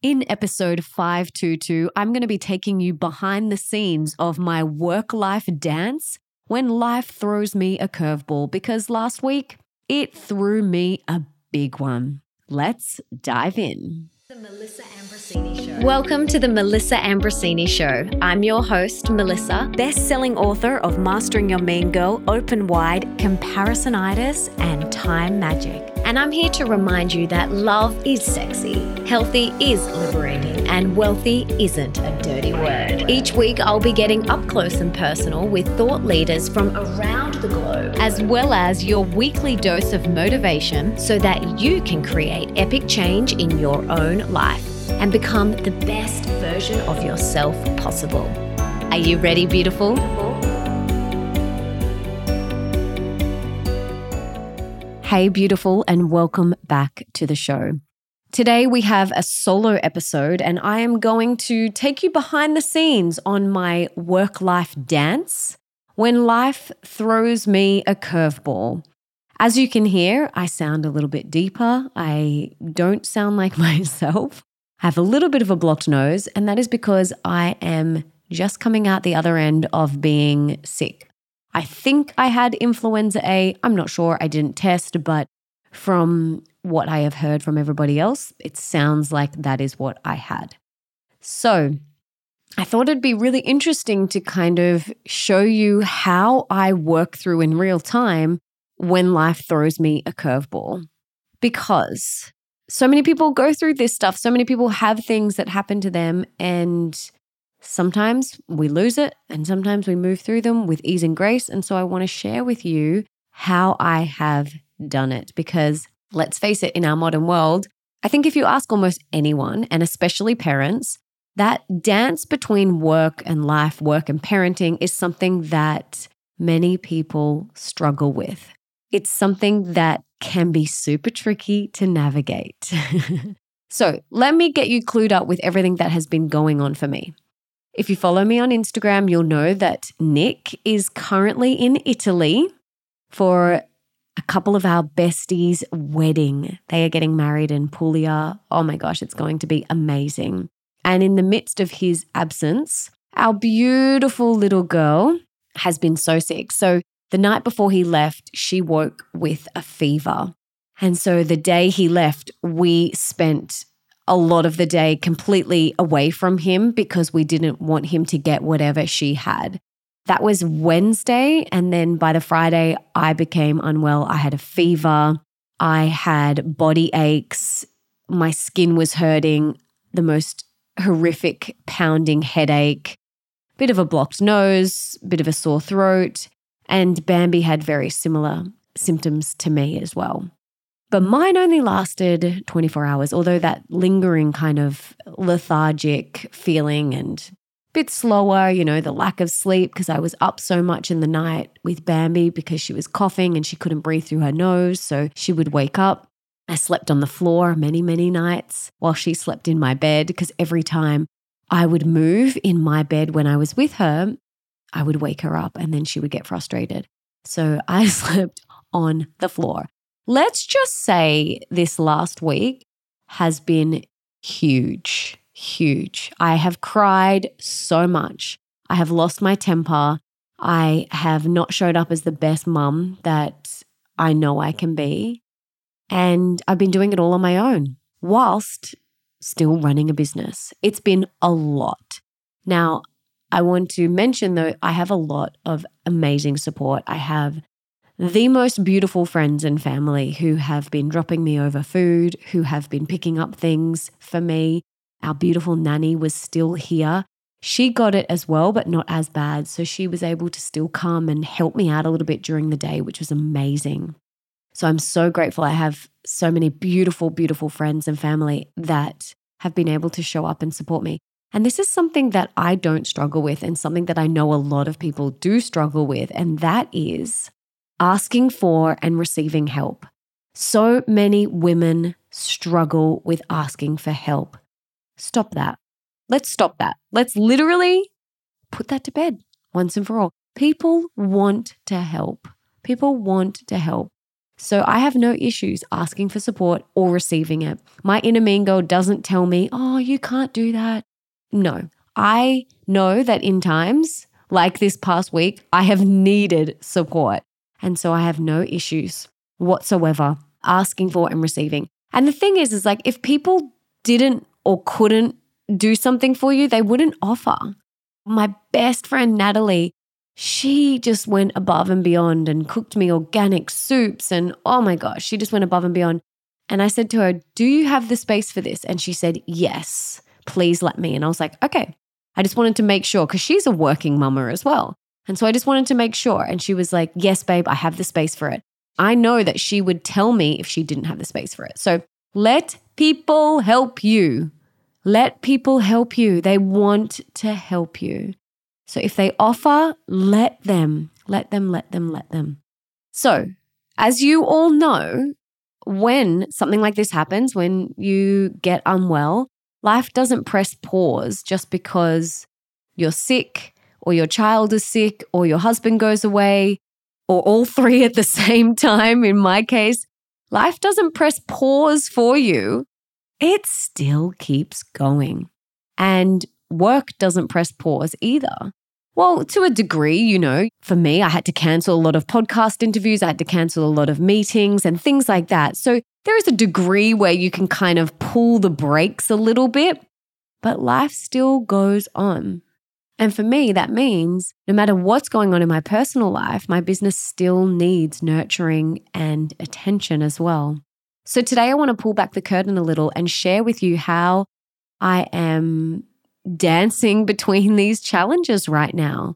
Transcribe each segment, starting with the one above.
In episode 522, I'm going to be taking you behind the scenes of my work life dance when life throws me a curveball because last week it threw me a big one. Let's dive in. The Melissa Ambrosini Show. Welcome to the Melissa Ambrosini Show. I'm your host, Melissa, best-selling author of Mastering Your Mean Girl, Open Wide, Comparisonitis, and Time Magic. And I'm here to remind you that love is sexy, healthy is liberating, and wealthy isn't a dirty word. Each week, I'll be getting up close and personal with thought leaders from around the globe, as well as your weekly dose of motivation so that you can create epic change in your own life and become the best version of yourself possible. Are you ready, beautiful? Hey, beautiful, and welcome back to the show. Today, we have a solo episode, and I am going to take you behind the scenes on my work life dance when life throws me a curveball. As you can hear, I sound a little bit deeper. I don't sound like myself. I have a little bit of a blocked nose, and that is because I am just coming out the other end of being sick. I think I had influenza A. I'm not sure. I didn't test, but from what I have heard from everybody else, it sounds like that is what I had. So I thought it'd be really interesting to kind of show you how I work through in real time when life throws me a curveball. Because so many people go through this stuff, so many people have things that happen to them, and Sometimes we lose it and sometimes we move through them with ease and grace. And so I want to share with you how I have done it because let's face it, in our modern world, I think if you ask almost anyone, and especially parents, that dance between work and life, work and parenting is something that many people struggle with. It's something that can be super tricky to navigate. so, let me get you clued up with everything that has been going on for me. If you follow me on Instagram, you'll know that Nick is currently in Italy for a couple of our besties' wedding. They are getting married in Puglia. Oh my gosh, it's going to be amazing. And in the midst of his absence, our beautiful little girl has been so sick. So the night before he left, she woke with a fever. And so the day he left, we spent a lot of the day completely away from him because we didn't want him to get whatever she had. That was Wednesday. And then by the Friday, I became unwell. I had a fever. I had body aches. My skin was hurting, the most horrific pounding headache, bit of a blocked nose, bit of a sore throat. And Bambi had very similar symptoms to me as well. But mine only lasted 24 hours, although that lingering kind of lethargic feeling and bit slower, you know, the lack of sleep because I was up so much in the night with Bambi because she was coughing and she couldn't breathe through her nose. So she would wake up. I slept on the floor many, many nights while she slept in my bed because every time I would move in my bed when I was with her, I would wake her up and then she would get frustrated. So I slept on the floor. Let's just say this last week has been huge, huge. I have cried so much. I have lost my temper. I have not showed up as the best mum that I know I can be. And I've been doing it all on my own whilst still running a business. It's been a lot. Now, I want to mention though, I have a lot of amazing support. I have the most beautiful friends and family who have been dropping me over food, who have been picking up things for me. Our beautiful nanny was still here. She got it as well, but not as bad. So she was able to still come and help me out a little bit during the day, which was amazing. So I'm so grateful. I have so many beautiful, beautiful friends and family that have been able to show up and support me. And this is something that I don't struggle with, and something that I know a lot of people do struggle with. And that is asking for and receiving help. So many women struggle with asking for help. Stop that. Let's stop that. Let's literally put that to bed once and for all. People want to help. People want to help. So I have no issues asking for support or receiving it. My inner mean girl doesn't tell me, oh, you can't do that. No, I know that in times like this past week, I have needed support. And so I have no issues whatsoever asking for and receiving. And the thing is, is like if people didn't or couldn't do something for you, they wouldn't offer. My best friend, Natalie, she just went above and beyond and cooked me organic soups. And oh my gosh, she just went above and beyond. And I said to her, Do you have the space for this? And she said, Yes, please let me. And I was like, Okay. I just wanted to make sure because she's a working mama as well. And so I just wanted to make sure. And she was like, Yes, babe, I have the space for it. I know that she would tell me if she didn't have the space for it. So let people help you. Let people help you. They want to help you. So if they offer, let them, let them, let them, let them. So, as you all know, when something like this happens, when you get unwell, life doesn't press pause just because you're sick or your child is sick or your husband goes away or all three at the same time. In my case, life doesn't press pause for you. It still keeps going. And work doesn't press pause either. Well, to a degree, you know, for me, I had to cancel a lot of podcast interviews, I had to cancel a lot of meetings and things like that. So there is a degree where you can kind of pull the brakes a little bit, but life still goes on. And for me, that means no matter what's going on in my personal life, my business still needs nurturing and attention as well. So today I want to pull back the curtain a little and share with you how I am dancing between these challenges right now.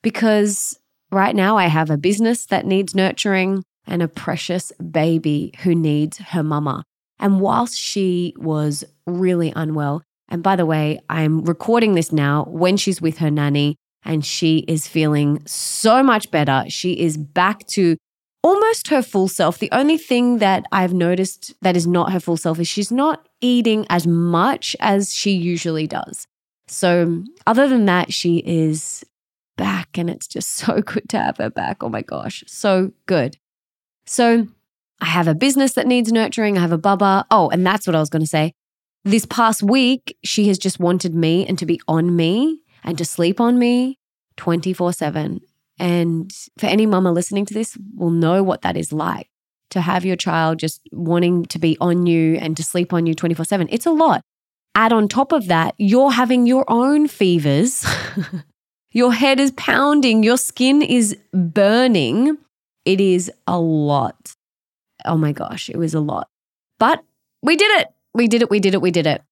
Because right now I have a business that needs nurturing and a precious baby who needs her mama. And whilst she was really unwell, and by the way, I'm recording this now when she's with her nanny and she is feeling so much better. She is back to almost her full self. The only thing that I've noticed that is not her full self is she's not eating as much as she usually does. So, other than that, she is back and it's just so good to have her back. Oh my gosh, so good. So, I have a business that needs nurturing. I have a bubba. Oh, and that's what I was going to say. This past week, she has just wanted me and to be on me and to sleep on me 24 7. And for any mama listening to this, will know what that is like to have your child just wanting to be on you and to sleep on you 24 7. It's a lot add on top of that, you're having your own fevers. your head is pounding, your skin is burning. It is a lot. Oh my gosh, it was a lot. But we did it. We did it. We did it. We did it.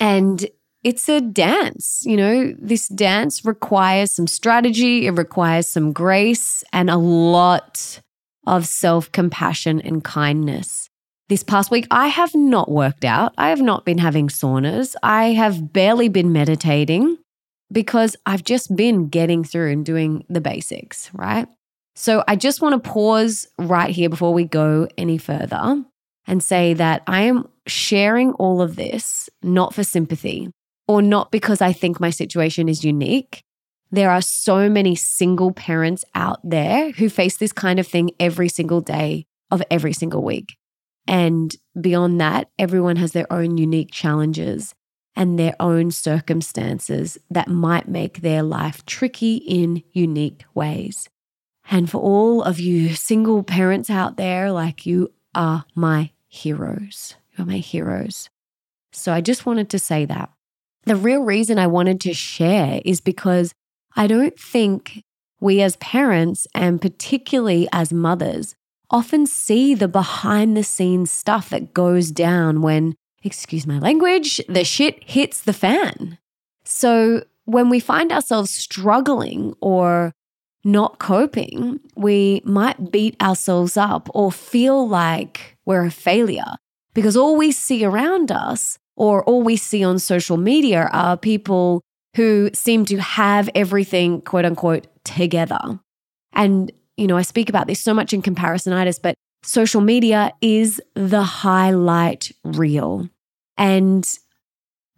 And it's a dance. You know, this dance requires some strategy, it requires some grace and a lot of self compassion and kindness this past week, I have not worked out. I have not been having saunas. I have barely been meditating because I've just been getting through and doing the basics, right? So I just want to pause right here before we go any further and say that I am sharing all of this not for sympathy or not because I think my situation is unique. There are so many single parents out there who face this kind of thing every single day of every single week. And beyond that, everyone has their own unique challenges and their own circumstances that might make their life tricky in unique ways. And for all of you single parents out there, like you are my heroes. You're my heroes. So I just wanted to say that. The real reason I wanted to share is because I don't think we as parents, and particularly as mothers, often see the behind the scenes stuff that goes down when, excuse my language, the shit hits the fan. So when we find ourselves struggling or not coping, we might beat ourselves up or feel like we're a failure because all we see around us or all we see on social media are people who seem to have everything, quote unquote, together. And you know, I speak about this so much in comparisonitis, but social media is the highlight reel. And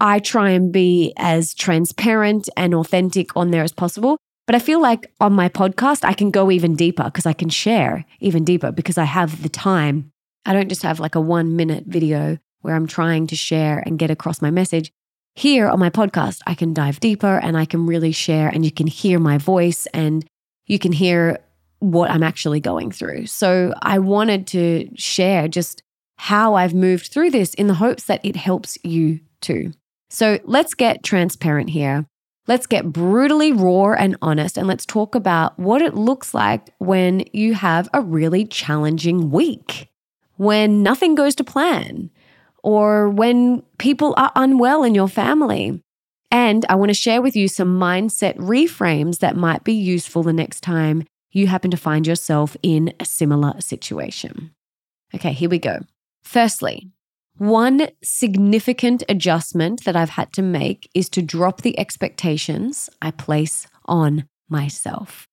I try and be as transparent and authentic on there as possible. But I feel like on my podcast, I can go even deeper because I can share even deeper because I have the time. I don't just have like a one minute video where I'm trying to share and get across my message. Here on my podcast, I can dive deeper and I can really share, and you can hear my voice and you can hear what I'm actually going through. So I wanted to share just how I've moved through this in the hopes that it helps you too. So let's get transparent here. Let's get brutally raw and honest, and let's talk about what it looks like when you have a really challenging week, when nothing goes to plan, or when people are unwell in your family. And I want to share with you some mindset reframes that might be useful the next time you happen to find yourself in a similar situation. Okay, here we go. Firstly, one significant adjustment that I've had to make is to drop the expectations I place on myself.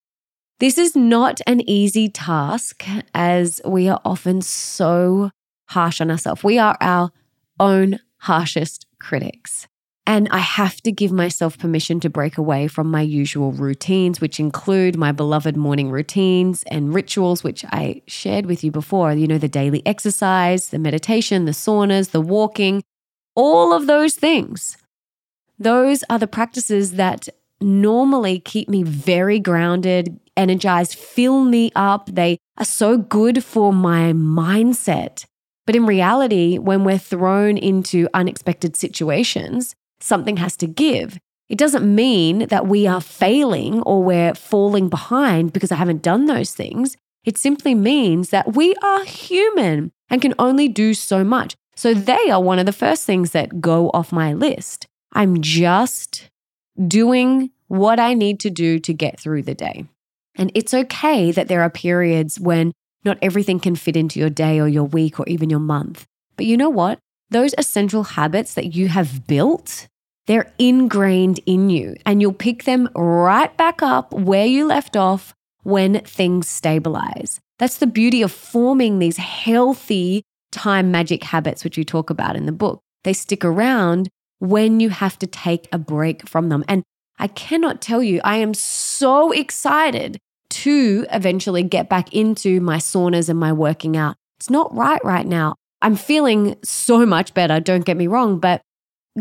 This is not an easy task as we are often so harsh on ourselves. We are our own harshest critics. And I have to give myself permission to break away from my usual routines, which include my beloved morning routines and rituals, which I shared with you before. You know, the daily exercise, the meditation, the saunas, the walking, all of those things. Those are the practices that normally keep me very grounded, energized, fill me up. They are so good for my mindset. But in reality, when we're thrown into unexpected situations, something has to give. It doesn't mean that we are failing or we're falling behind because I haven't done those things. It simply means that we are human and can only do so much. So they are one of the first things that go off my list. I'm just doing what I need to do to get through the day. And it's okay that there are periods when not everything can fit into your day or your week or even your month. But you know what? those essential habits that you have built, they're ingrained in you and you'll pick them right back up where you left off when things stabilize. That's the beauty of forming these healthy time magic habits, which you talk about in the book. They stick around when you have to take a break from them. And I cannot tell you, I am so excited to eventually get back into my saunas and my working out. It's not right right now. I'm feeling so much better, don't get me wrong, but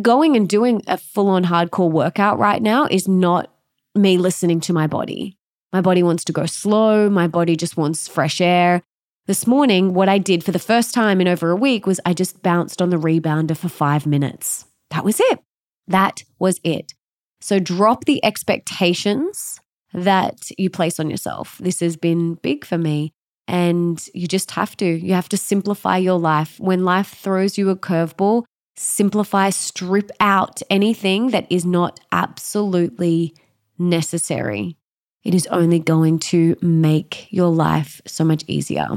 going and doing a full on hardcore workout right now is not me listening to my body. My body wants to go slow, my body just wants fresh air. This morning, what I did for the first time in over a week was I just bounced on the rebounder for five minutes. That was it. That was it. So drop the expectations that you place on yourself. This has been big for me. And you just have to. You have to simplify your life. When life throws you a curveball, simplify, strip out anything that is not absolutely necessary. It is only going to make your life so much easier.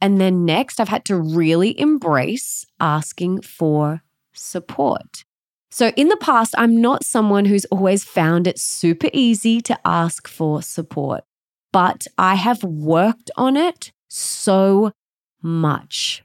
And then next, I've had to really embrace asking for support. So, in the past, I'm not someone who's always found it super easy to ask for support but I have worked on it so much.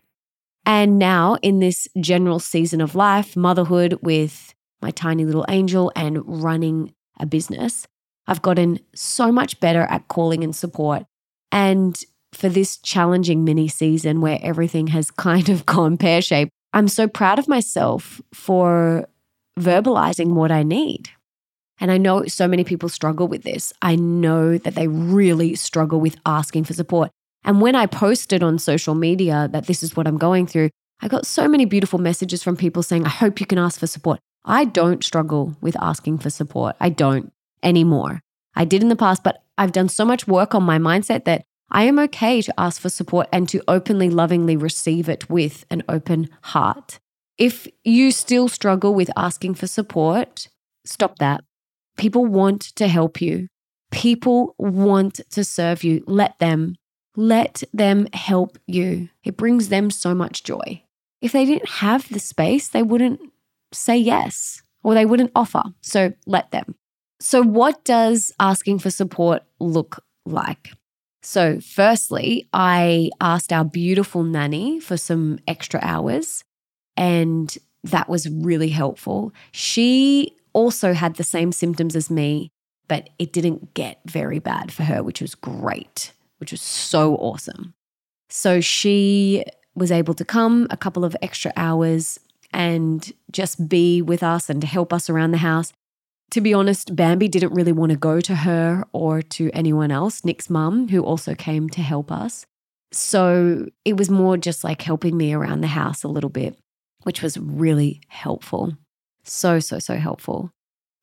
And now, in this general season of life, motherhood with my tiny little angel and running a business, I've gotten so much better at calling in support. And for this challenging mini season where everything has kind of gone pear shaped, I'm so proud of myself for verbalizing what I need. And I know so many people struggle with this. I know that they really struggle with asking for support. And when I posted on social media that this is what I'm going through, I got so many beautiful messages from people saying, I hope you can ask for support. I don't struggle with asking for support. I don't anymore. I did in the past, but I've done so much work on my mindset that I am okay to ask for support and to openly, lovingly receive it with an open heart. If you still struggle with asking for support, stop that. People want to help you. People want to serve you. Let them. Let them help you. It brings them so much joy. If they didn't have the space, they wouldn't say yes or they wouldn't offer. So let them. So, what does asking for support look like? So, firstly, I asked our beautiful nanny for some extra hours, and that was really helpful. She also had the same symptoms as me. but it didn't get very bad for her, which was great, which was so awesome. So she was able to come a couple of extra hours and just be with us and to help us around the house. To be honest, Bambi didn't really want to go to her or to anyone else, Nick's mum, who also came to help us. So it was more just like helping me around the house a little bit, which was really helpful. So, so, so helpful.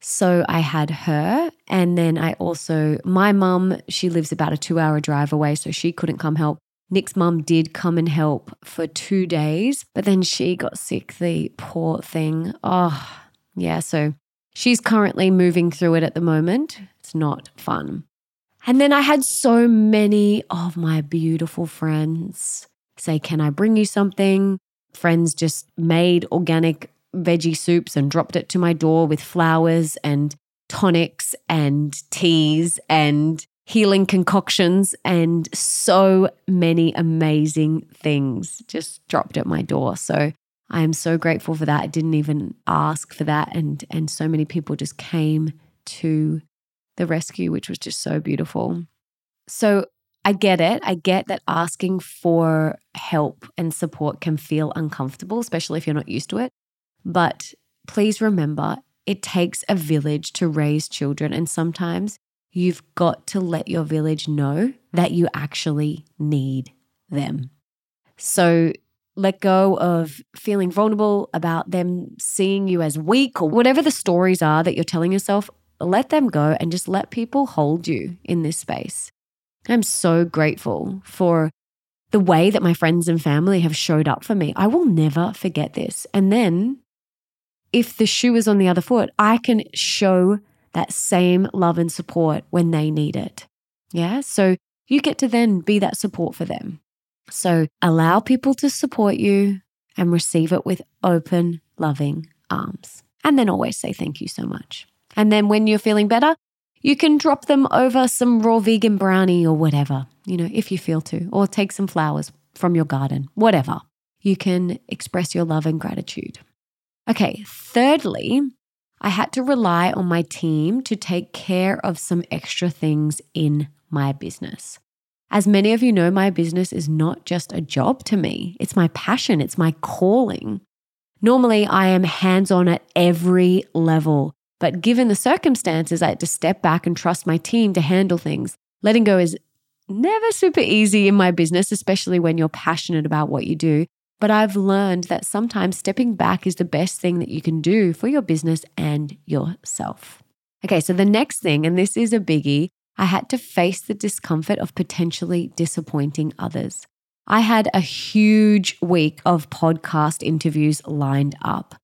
So I had her. And then I also, my mum, she lives about a two hour drive away, so she couldn't come help. Nick's mum did come and help for two days, but then she got sick, the poor thing. Oh, yeah. So she's currently moving through it at the moment. It's not fun. And then I had so many of my beautiful friends say, Can I bring you something? Friends just made organic veggie soups and dropped it to my door with flowers and tonics and teas and healing concoctions and so many amazing things just dropped at my door. So I am so grateful for that. I didn't even ask for that and and so many people just came to the rescue which was just so beautiful. So I get it. I get that asking for help and support can feel uncomfortable, especially if you're not used to it. But please remember, it takes a village to raise children. And sometimes you've got to let your village know that you actually need them. So let go of feeling vulnerable about them seeing you as weak or whatever the stories are that you're telling yourself. Let them go and just let people hold you in this space. I'm so grateful for the way that my friends and family have showed up for me. I will never forget this. And then if the shoe is on the other foot, I can show that same love and support when they need it. Yeah. So you get to then be that support for them. So allow people to support you and receive it with open, loving arms. And then always say thank you so much. And then when you're feeling better, you can drop them over some raw vegan brownie or whatever, you know, if you feel to, or take some flowers from your garden, whatever. You can express your love and gratitude. Okay, thirdly, I had to rely on my team to take care of some extra things in my business. As many of you know, my business is not just a job to me, it's my passion, it's my calling. Normally, I am hands on at every level, but given the circumstances, I had to step back and trust my team to handle things. Letting go is never super easy in my business, especially when you're passionate about what you do. But I've learned that sometimes stepping back is the best thing that you can do for your business and yourself. Okay, so the next thing, and this is a biggie, I had to face the discomfort of potentially disappointing others. I had a huge week of podcast interviews lined up.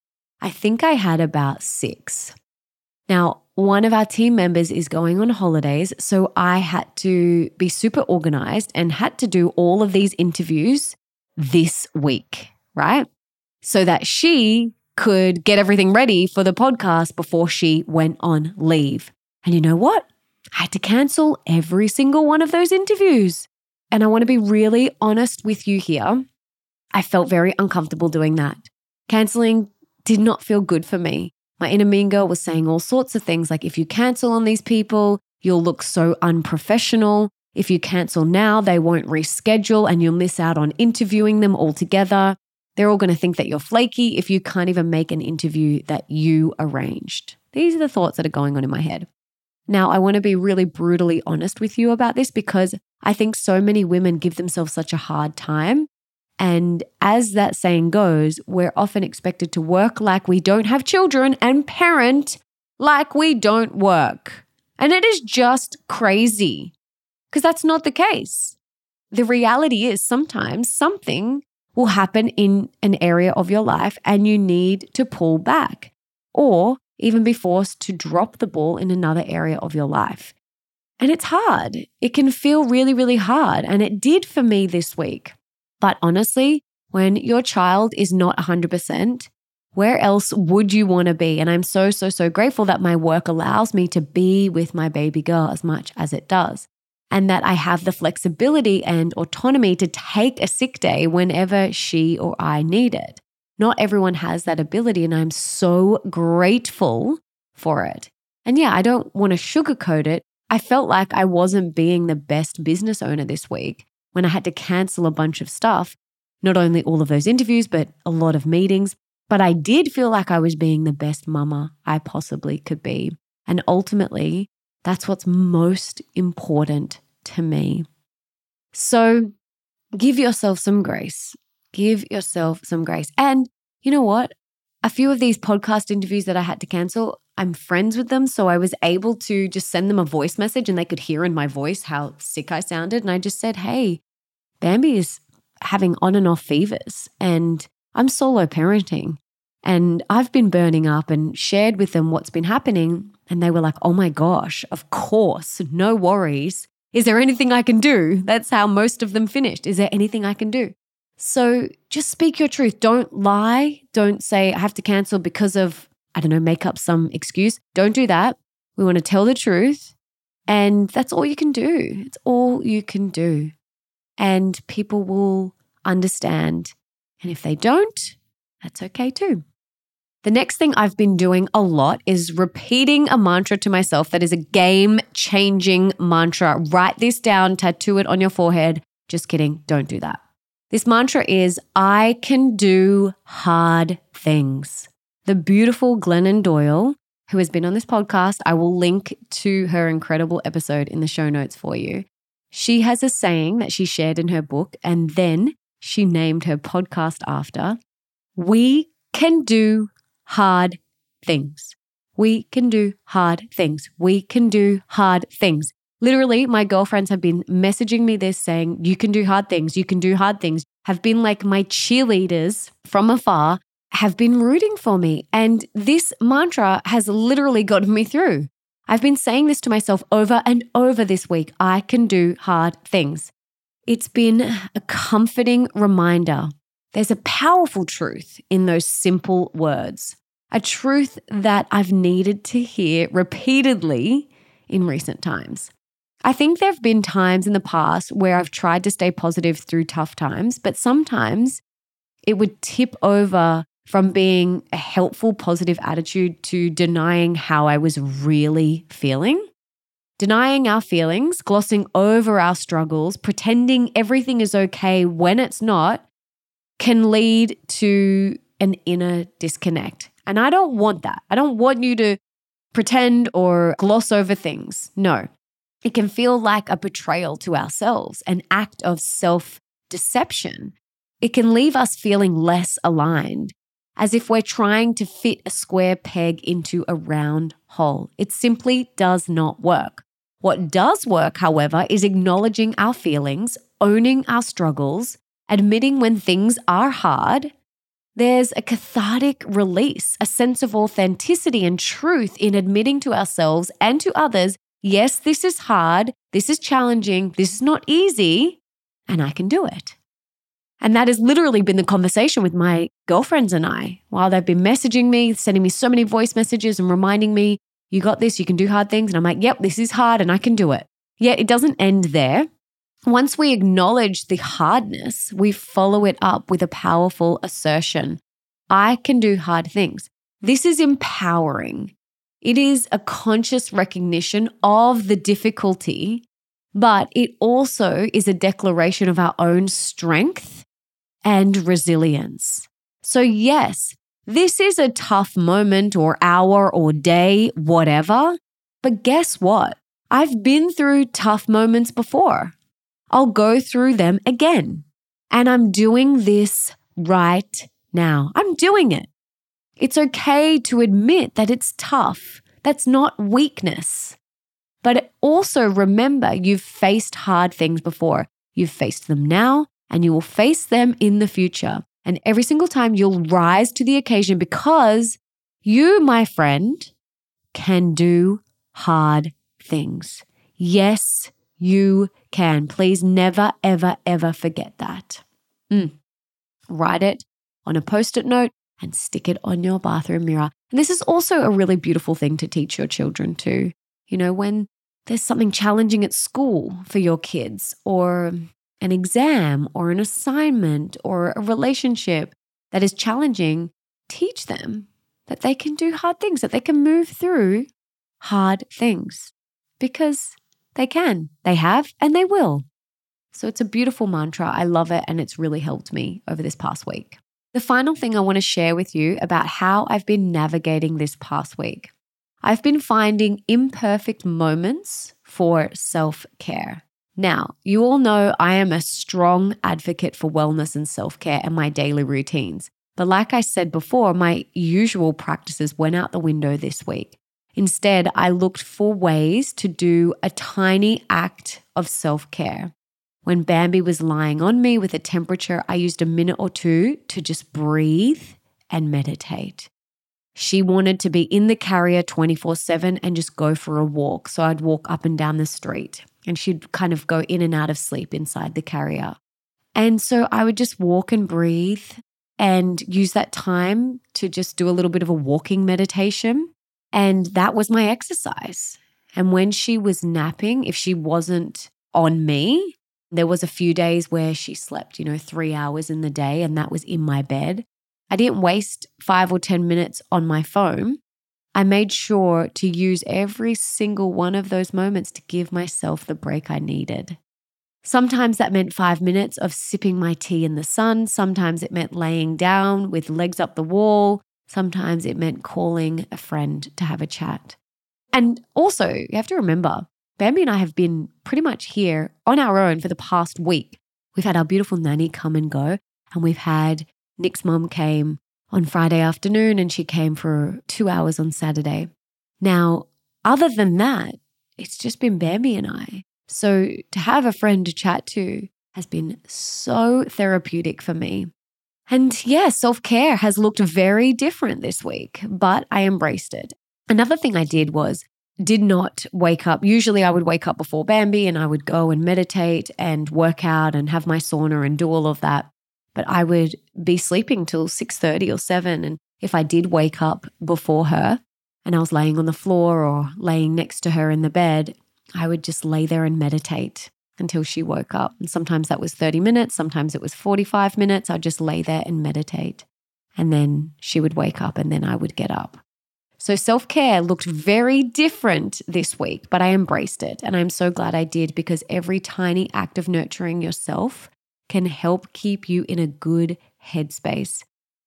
I think I had about six. Now, one of our team members is going on holidays, so I had to be super organized and had to do all of these interviews this week, right? So that she could get everything ready for the podcast before she went on leave. And you know what? I had to cancel every single one of those interviews. And I want to be really honest with you here. I felt very uncomfortable doing that. Canceling did not feel good for me. My inner mean girl was saying all sorts of things like, if you cancel on these people, you'll look so unprofessional. If you cancel now, they won't reschedule and you'll miss out on interviewing them altogether. They're all going to think that you're flaky if you can't even make an interview that you arranged. These are the thoughts that are going on in my head. Now, I want to be really brutally honest with you about this because I think so many women give themselves such a hard time. And as that saying goes, we're often expected to work like we don't have children and parent like we don't work. And it is just crazy because that's not the case. The reality is sometimes something will happen in an area of your life and you need to pull back or even be forced to drop the ball in another area of your life. And it's hard. It can feel really, really hard. And it did for me this week. But honestly, when your child is not 100%, where else would you want to be? And I'm so, so, so grateful that my work allows me to be with my baby girl as much as it does and that I have the flexibility and autonomy to take a sick day whenever she or I need it. Not everyone has that ability, and I'm so grateful for it. And yeah, I don't want to sugarcoat it. I felt like I wasn't being the best business owner this week when I had to cancel a bunch of stuff, not only all of those interviews, but a lot of meetings. But I did feel like I was being the best mama I possibly could be. And ultimately, that's what's most important to me. So give yourself some grace. Give yourself some grace. And you know what? A few of these podcast interviews that I had to cancel, I'm friends with them. So I was able to just send them a voice message and they could hear in my voice how sick I sounded. And I just said, Hey, Bambi is having on and off fevers and I'm solo parenting. And I've been burning up and shared with them what's been happening. And they were like, oh my gosh, of course, no worries. Is there anything I can do? That's how most of them finished. Is there anything I can do? So just speak your truth. Don't lie. Don't say, I have to cancel because of, I don't know, make up some excuse. Don't do that. We want to tell the truth. And that's all you can do. It's all you can do. And people will understand. And if they don't, that's okay too. The next thing I've been doing a lot is repeating a mantra to myself that is a game changing mantra. Write this down, tattoo it on your forehead. Just kidding, don't do that. This mantra is I can do hard things. The beautiful Glennon Doyle, who has been on this podcast, I will link to her incredible episode in the show notes for you. She has a saying that she shared in her book, and then she named her podcast after We can do hard things. We can do hard things. We can do hard things. Literally, my girlfriends have been messaging me this saying, You can do hard things. You can do hard things. Have been like my cheerleaders from afar, have been rooting for me. And this mantra has literally gotten me through. I've been saying this to myself over and over this week I can do hard things. It's been a comforting reminder. There's a powerful truth in those simple words, a truth that I've needed to hear repeatedly in recent times. I think there have been times in the past where I've tried to stay positive through tough times, but sometimes it would tip over from being a helpful, positive attitude to denying how I was really feeling. Denying our feelings, glossing over our struggles, pretending everything is okay when it's not, can lead to an inner disconnect. And I don't want that. I don't want you to pretend or gloss over things. No, it can feel like a betrayal to ourselves, an act of self deception. It can leave us feeling less aligned, as if we're trying to fit a square peg into a round hole. It simply does not work. What does work, however, is acknowledging our feelings, owning our struggles, admitting when things are hard. There's a cathartic release, a sense of authenticity and truth in admitting to ourselves and to others yes, this is hard, this is challenging, this is not easy, and I can do it. And that has literally been the conversation with my girlfriends and I while they've been messaging me, sending me so many voice messages and reminding me, you got this, you can do hard things. And I'm like, yep, this is hard and I can do it. Yet it doesn't end there. Once we acknowledge the hardness, we follow it up with a powerful assertion I can do hard things. This is empowering. It is a conscious recognition of the difficulty, but it also is a declaration of our own strength and resilience. So, yes, this is a tough moment or hour or day, whatever. But guess what? I've been through tough moments before. I'll go through them again. And I'm doing this right now. I'm doing it. It's okay to admit that it's tough. That's not weakness. But also remember you've faced hard things before. You've faced them now and you will face them in the future. And every single time you'll rise to the occasion because you, my friend, can do hard things. Yes, you can. Please never, ever, ever forget that. Mm. Write it on a post it note and stick it on your bathroom mirror. And this is also a really beautiful thing to teach your children too. You know, when there's something challenging at school for your kids, or an exam, or an assignment, or a relationship that is challenging, teach them that they can do hard things, that they can move through hard things because they can, they have, and they will. So it's a beautiful mantra. I love it, and it's really helped me over this past week. The final thing I want to share with you about how I've been navigating this past week. I've been finding imperfect moments for self care. Now, you all know I am a strong advocate for wellness and self care and my daily routines. But like I said before, my usual practices went out the window this week. Instead, I looked for ways to do a tiny act of self care. When Bambi was lying on me with a temperature, I used a minute or two to just breathe and meditate. She wanted to be in the carrier 24 7 and just go for a walk. So I'd walk up and down the street and she'd kind of go in and out of sleep inside the carrier. And so I would just walk and breathe and use that time to just do a little bit of a walking meditation. And that was my exercise. And when she was napping, if she wasn't on me, there was a few days where she slept, you know, 3 hours in the day and that was in my bed. I didn't waste 5 or 10 minutes on my phone. I made sure to use every single one of those moments to give myself the break I needed. Sometimes that meant five minutes of sipping my tea in the sun. Sometimes it meant laying down with legs up the wall. Sometimes it meant calling a friend to have a chat. And also, you have to remember, Bambi and I have been pretty much here on our own for the past week. We've had our beautiful nanny come and go, and we've had Nick's mom came on Friday afternoon and she came for two hours on Saturday. Now, other than that, it's just been Bambi and I. So to have a friend to chat to has been so therapeutic for me. And yeah, self care has looked very different this week, but I embraced it. Another thing I did was did not wake up. Usually I would wake up before Bambi and I would go and meditate and work out and have my sauna and do all of that. But I would be sleeping till 6:30 or 7 and if I did wake up before her and I was laying on the floor or laying next to her in the bed, I would just lay there and meditate until she woke up. And sometimes that was 30 minutes, sometimes it was 45 minutes. I'd just lay there and meditate. And then she would wake up and then I would get up. So self care looked very different this week, but I embraced it. And I'm so glad I did because every tiny act of nurturing yourself can help keep you in a good headspace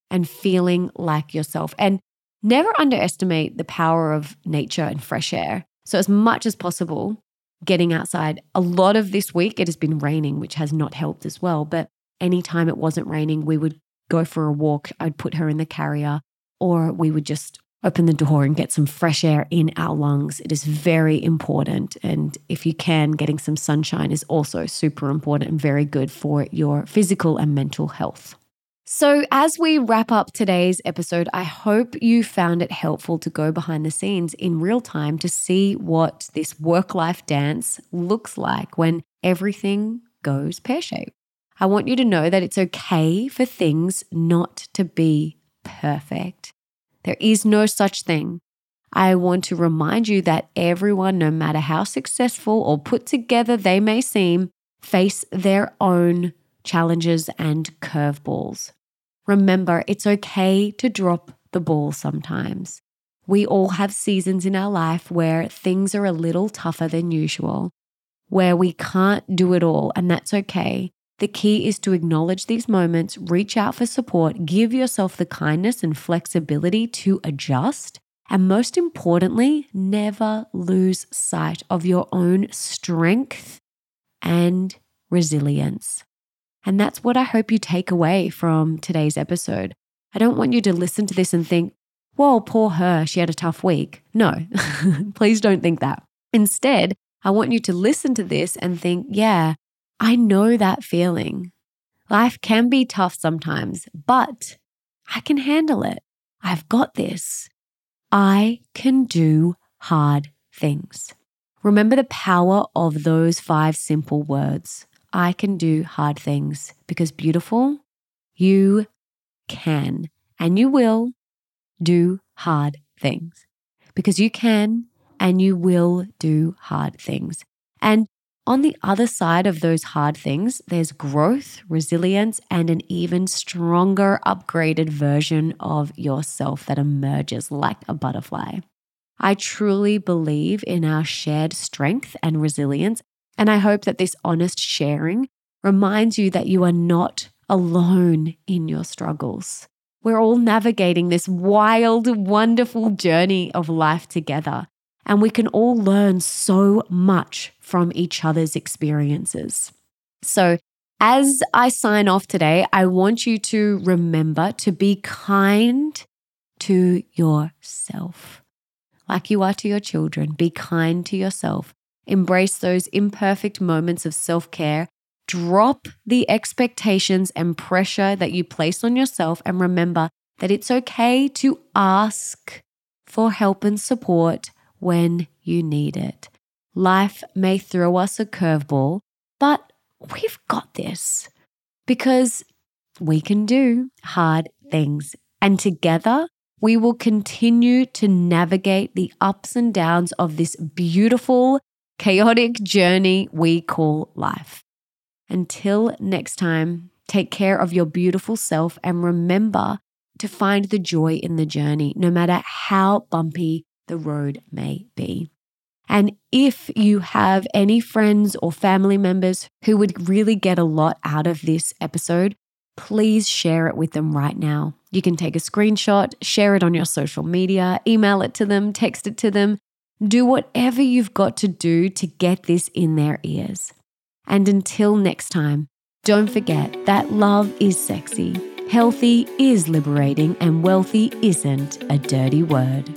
and feeling like yourself. And never underestimate the power of nature and fresh air. So, as much as possible, getting outside. A lot of this week, it has been raining, which has not helped as well. But anytime it wasn't raining, we would go for a walk. I'd put her in the carrier, or we would just open the door and get some fresh air in our lungs. It is very important. And if you can, getting some sunshine is also super important and very good for your physical and mental health. So, as we wrap up today's episode, I hope you found it helpful to go behind the scenes in real time to see what this work life dance looks like when everything goes pear shaped. I want you to know that it's okay for things not to be perfect. There is no such thing. I want to remind you that everyone, no matter how successful or put together they may seem, face their own challenges and curveballs. Remember, it's okay to drop the ball sometimes. We all have seasons in our life where things are a little tougher than usual, where we can't do it all, and that's okay. The key is to acknowledge these moments, reach out for support, give yourself the kindness and flexibility to adjust, and most importantly, never lose sight of your own strength and resilience. And that's what I hope you take away from today's episode. I don't want you to listen to this and think, well, poor her, she had a tough week. No, please don't think that. Instead, I want you to listen to this and think, yeah, I know that feeling. Life can be tough sometimes, but I can handle it. I've got this. I can do hard things. Remember the power of those five simple words. I can do hard things because, beautiful, you can and you will do hard things because you can and you will do hard things. And on the other side of those hard things, there's growth, resilience, and an even stronger, upgraded version of yourself that emerges like a butterfly. I truly believe in our shared strength and resilience. And I hope that this honest sharing reminds you that you are not alone in your struggles. We're all navigating this wild, wonderful journey of life together, and we can all learn so much from each other's experiences. So, as I sign off today, I want you to remember to be kind to yourself. Like you are to your children, be kind to yourself. Embrace those imperfect moments of self care Drop the expectations and pressure that you place on yourself and remember that it's okay to ask for help and support when you need it. Life may throw us a curveball, but we've got this because we can do hard things. And together, we will continue to navigate the ups and downs of this beautiful, chaotic journey we call life. Until next time, take care of your beautiful self and remember to find the joy in the journey, no matter how bumpy the road may be. And if you have any friends or family members who would really get a lot out of this episode, please share it with them right now. You can take a screenshot, share it on your social media, email it to them, text it to them. Do whatever you've got to do to get this in their ears. And until next time, don't forget that love is sexy, healthy is liberating, and wealthy isn't a dirty word.